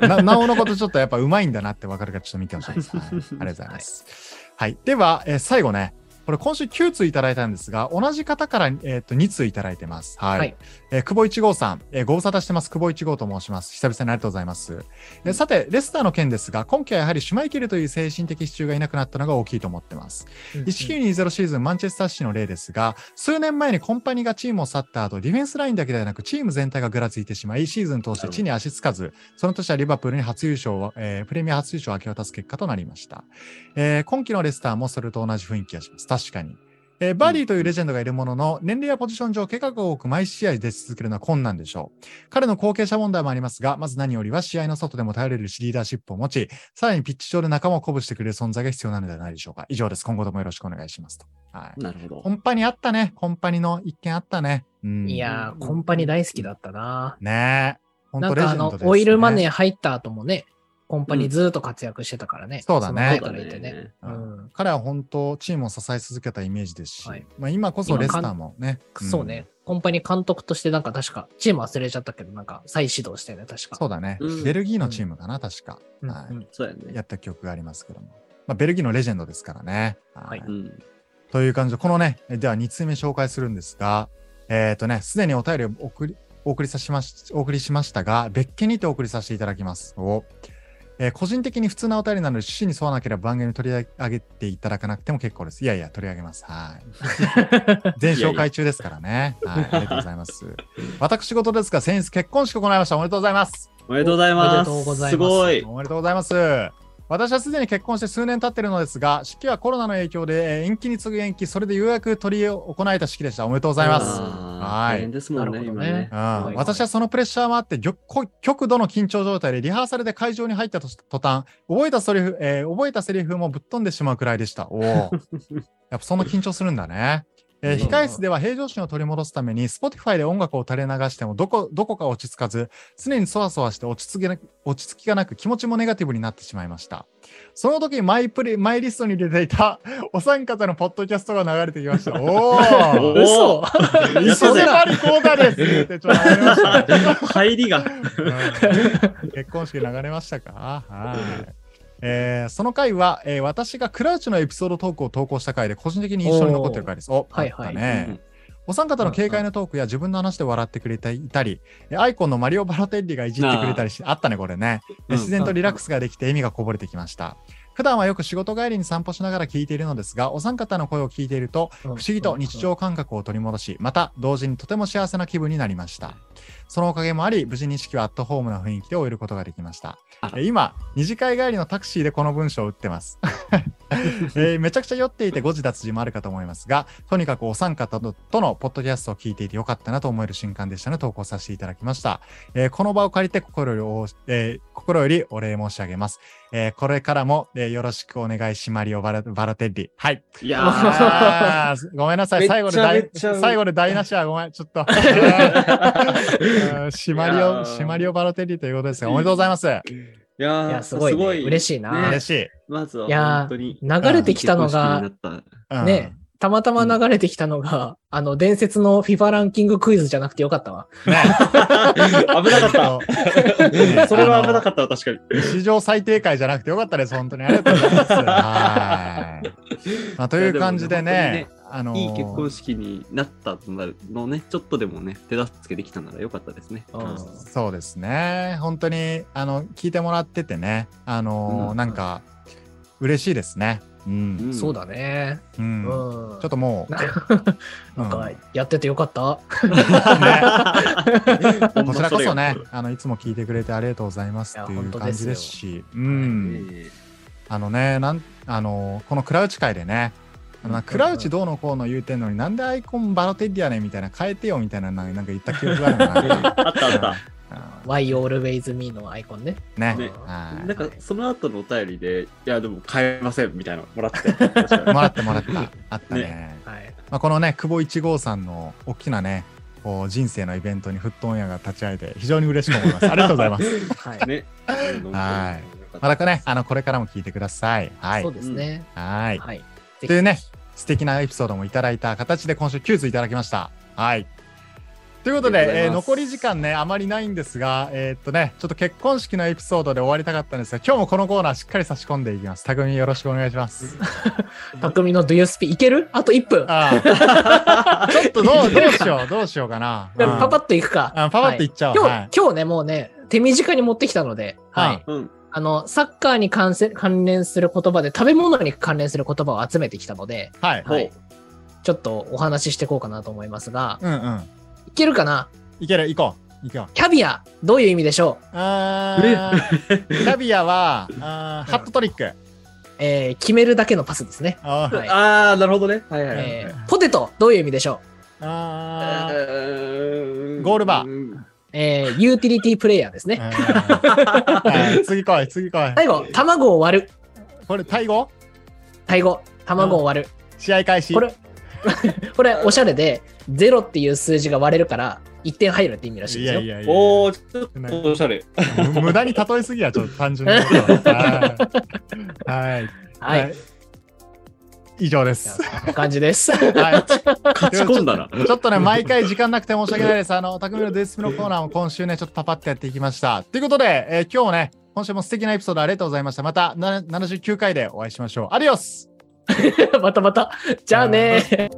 [SPEAKER 1] な なおのことちょっとやっぱうまいんだなってわかるからちょっと見てほしいです。はい、ありがとうございます。はい。では、えー最後ね、これ今週9通いただいたんですが、同じ方から、えー、と2通いただいてます。はい。
[SPEAKER 2] はい
[SPEAKER 1] えー久保一号さん、えーご無沙汰してます。久保一号と申します。久々にありがとうございます。えーさて、レスターの件ですが、今季はやはりシュマイケルという精神的支柱がいなくなったのが大きいと思ってます。
[SPEAKER 2] うんうん
[SPEAKER 1] 1920シーズンマンチェスターシティの例ですが、数年前にコンパニーがチームを去った後、ディフェンスラインだけではなく、チーム全体がぐらついてしまい、シーズン通して地に足つかず、その年はリバプールに初優勝を、えープレミア初優勝を明け渡す結果となりました。えー今季のレスターもそれと同じ雰囲気がします。確かに。えーバーディーというレジェンドがいるものの、年齢やポジション上、怪我が多く毎試合出続けるのは困難でしょう。彼の後継者問題もありますが、まず何よりは試合の外でも頼れるリーダーシップを持ち、さらにピッチ上で仲間を鼓舞してくれる存在が必要なのではないでしょうか。以上です。今後ともよろしくお願いしますと。はい。
[SPEAKER 3] なるほど
[SPEAKER 1] コ。ンパニあったね。コンパニの一件あったね。うん。
[SPEAKER 2] いやー、コンパニ大好きだったな。
[SPEAKER 1] ねえ。本当
[SPEAKER 2] なんかあの
[SPEAKER 1] レジェンドです、ね。
[SPEAKER 2] オイルマネー入った後もね、コンパニずーっと活躍してたからね。
[SPEAKER 1] そうだね
[SPEAKER 2] その後からいてね。
[SPEAKER 1] う
[SPEAKER 2] うんん。
[SPEAKER 1] 彼は本当チームを支え続けたイメージですし、
[SPEAKER 2] はい
[SPEAKER 1] まあ、今こそレスターもね。
[SPEAKER 2] そうね。コンパニ監督としてなんか確か、チーム忘れちゃったけど、なんか再始動したよね、確か。
[SPEAKER 1] そうだね、
[SPEAKER 3] うん
[SPEAKER 1] ベルギーのチームかな、確か、
[SPEAKER 2] うん
[SPEAKER 1] はい
[SPEAKER 3] やね。
[SPEAKER 1] やった記憶がありますけども。まあ、ベルギーのレジェンドですからね。
[SPEAKER 2] はい
[SPEAKER 3] うん。
[SPEAKER 1] という感じで、このね、では2通目紹介するんですが、えっ、とね、すでにお便りを送り、お送りさしまし、お送りしましたが、別件にてお送りさせていただきます。おえー個人的に普通なお便りなので、趣旨に沿わなければ番組に取り上げていただかなくても結構です。いやいや、取り上げます。はい。全紹介中ですからね。はい。ありがとうございます。私事ですが、先日結婚式を行いました。おめでとうございます。
[SPEAKER 3] おめでとうございます。
[SPEAKER 2] おめでとうございます
[SPEAKER 3] すごい。
[SPEAKER 1] おめでとうございます。私はすでに結婚して数年経っているのですが、式はコロナの影響でえー延期に次ぐ延期、それでようやく取り行えた式でした。おめでとうございます。はい
[SPEAKER 3] 大変ですもんね、
[SPEAKER 2] なるほど
[SPEAKER 3] 今ね
[SPEAKER 2] ね。
[SPEAKER 1] うん
[SPEAKER 2] はい
[SPEAKER 1] 私はそのプレッシャーもあって、極極度の緊張状態でリハーサルで会場に入ったと途端、覚えたセリフ、えー覚えたセリフもぶっ飛んでしまうくらいでした。おお。やっぱそんな緊張するんだね。えー
[SPEAKER 2] うん
[SPEAKER 1] 控室では平常心を取り戻すために、Spotify で音楽を垂れ流してもどこ、どこか落ち着かず、常にそわそわして落ち着きな落ち着きがなく気持ちもネガティブになってしまいました。その時マイプレ、マイリストに入れていた お三方のポッドキャストが流れてきました。おお
[SPEAKER 3] お
[SPEAKER 2] 嘘
[SPEAKER 1] 磯瀬まりこうだですってちょっと流れましたね。
[SPEAKER 3] 入りが。
[SPEAKER 1] うん結婚式流れましたか？はい。えーその回は、えー私がクラウチのエピソードトークを投稿した回で個人的に印象に残っている回です。お、
[SPEAKER 2] はいはい
[SPEAKER 1] ね。お三方の軽快なトークや自分の話で笑ってくれていたり、えアイコンのマリオ・バロテッリがいじってくれたりしあったね、これね。
[SPEAKER 3] うん
[SPEAKER 1] 自然とリラックスができて笑みがこぼれてきました。普段はよく仕事帰りに散歩しながら聞いているのですが、お三方の声を聞いていると、不思議と日常感覚を取り戻し、また同時にとても幸せな気分になりました。そのおかげもあり、無事に式はアットホームな雰囲気で終えることができました今、二次会帰りのタクシーでこの文章を打ってます。えーめちゃくちゃ酔っていて誤字脱字もあるかと思いますが、とにかくお三方ととのポッドキャストを聞いていてよかったなと思える瞬間でしたので投稿させていただきました。えーこの場を借りて心よりお、えー心よりお礼申し上げます。えーこれからも、えーよろしくお願いしマリオバラバラテッリ。はい。
[SPEAKER 3] いや
[SPEAKER 1] ごめんなさい。最後で大
[SPEAKER 3] めっちゃ
[SPEAKER 1] 最後で台無しはごめん。ちょっと。うんシマリオ、シマリオバラテッリということですが、おめでとうございます。
[SPEAKER 3] いやー
[SPEAKER 2] いや、すごい、ね。嬉しいな。
[SPEAKER 1] 嬉しい。
[SPEAKER 3] まずは本当に。
[SPEAKER 2] 流れてきたのが、ね、たまたま流れてきたのが、あの、伝説の FIFA ランキングクイズじゃなくてよかったわ。
[SPEAKER 1] ね。
[SPEAKER 3] 危なかった。
[SPEAKER 1] ね
[SPEAKER 3] それは危なかったわ、確かに。
[SPEAKER 1] 史上最低回じゃなくてよかったです。本当にありがとうございます。はい。まあ、という感じでね、あのー
[SPEAKER 3] いい結婚式になったとなるのね、ちょっとでもね、手助けできたならよかったですね。
[SPEAKER 2] うん
[SPEAKER 1] そうですね。本当に、あの、聞いてもらっててね、あのー
[SPEAKER 3] うん
[SPEAKER 1] なんか、嬉しいですね。うん。
[SPEAKER 3] うん
[SPEAKER 2] そうだね。
[SPEAKER 1] う。
[SPEAKER 2] うんん。
[SPEAKER 1] ちょっともう、
[SPEAKER 2] なんか、やっててよかった？
[SPEAKER 1] こちらこそね、あの、いつも聞いてくれてありがとうございますって
[SPEAKER 2] い
[SPEAKER 1] う感じ
[SPEAKER 2] ですよ
[SPEAKER 1] ですし、うん。あのね、なん、あの、このクラウチ会でね、あのなクラウチどうのこうの言うてんのになんでアイコンバロテッリやねんみたいな変えてよみたいななんか言った記憶があるな。
[SPEAKER 3] あったあった。
[SPEAKER 1] あ
[SPEAKER 2] Why Always Me のアイコンね。
[SPEAKER 1] ね。
[SPEAKER 3] ね
[SPEAKER 1] はい
[SPEAKER 3] なんかその後のお便りで、いや、でも変えませんみたいなのもらって。
[SPEAKER 1] もらってもらった。あったね。
[SPEAKER 2] はい。
[SPEAKER 1] まあ、このね、久保一号さんの大きなね、こう人生のイベントにフットオンエアが立ち会えて非常に嬉しく思います。ありがとうございます。
[SPEAKER 2] はい。
[SPEAKER 3] ね。
[SPEAKER 1] はいまたね、あの、これからも聞いてください。はい
[SPEAKER 2] そう。ですね。
[SPEAKER 1] はい。
[SPEAKER 2] はい。
[SPEAKER 1] というね、素敵なエピソードもいただいた形で今週9通いただきました。はい。ということで、えー残り時間ね、あまりないんですが、えーっとね、ちょっと結婚式のエピソードで終わりたかったんですが、今日もこのコーナーしっかり差し込んでいきます。匠よろしくお願いします。
[SPEAKER 2] 匠の Do You Speak いける？あと1分。
[SPEAKER 1] ああ ちょっとどう、どうしよう、どうしようかな。うん
[SPEAKER 2] パパッといくか。
[SPEAKER 1] あパパッといっちゃおう。
[SPEAKER 2] 今日、
[SPEAKER 1] はい。
[SPEAKER 2] 今日ね、もうね、手短に持ってきたので、はい。
[SPEAKER 3] うん。
[SPEAKER 2] あの、サッカーに関せ関連する言葉で、食べ物に関連する言葉を集めてきたので、
[SPEAKER 1] はい。
[SPEAKER 2] はい。ちょっとお話ししていこうかなと思いますが、
[SPEAKER 1] うんうん。
[SPEAKER 2] いけるかな？い
[SPEAKER 1] ける、行こう。行こう。
[SPEAKER 2] キャビア、どういう意味でしょう？
[SPEAKER 1] あー キャビアは、あーハットトリック。
[SPEAKER 2] えー決めるだけのパスですね。
[SPEAKER 1] あー
[SPEAKER 2] はい
[SPEAKER 3] ああ、なるほどね。はいはいはい。
[SPEAKER 2] えーポテト、どういう意味でしょ
[SPEAKER 1] あー
[SPEAKER 3] ゴ
[SPEAKER 1] ゴールバー
[SPEAKER 2] えーユーティリティプレイヤーですね。
[SPEAKER 1] はい次来い、次来い。
[SPEAKER 2] 最後、卵を割る。
[SPEAKER 1] これ、タイ語？
[SPEAKER 2] 最後、卵を割る。
[SPEAKER 1] 試合開始。
[SPEAKER 2] これ、これ、おしゃれで、0っていう数字が割れるから、1点入るって意味らしいですよ。
[SPEAKER 1] いやいやいや。
[SPEAKER 3] おー、ちょっとおしゃれ。
[SPEAKER 1] む無駄に例えすぎや、ちょっと単純に。はい。はい。
[SPEAKER 2] はい。
[SPEAKER 1] 以上です。
[SPEAKER 2] 感じです。
[SPEAKER 1] はい。
[SPEAKER 3] 勝ち込んだな。
[SPEAKER 1] ちょっとね、毎回時間なくて申し訳ないです。あの、匠のデスピのコーナーも今週ね、ちょっとパパってやっていきました。ということで、えー今日もね、今週も素敵なエピソードありがとうございました。またな79回でお会いしましょう。アディオス
[SPEAKER 2] またまた。じゃあね。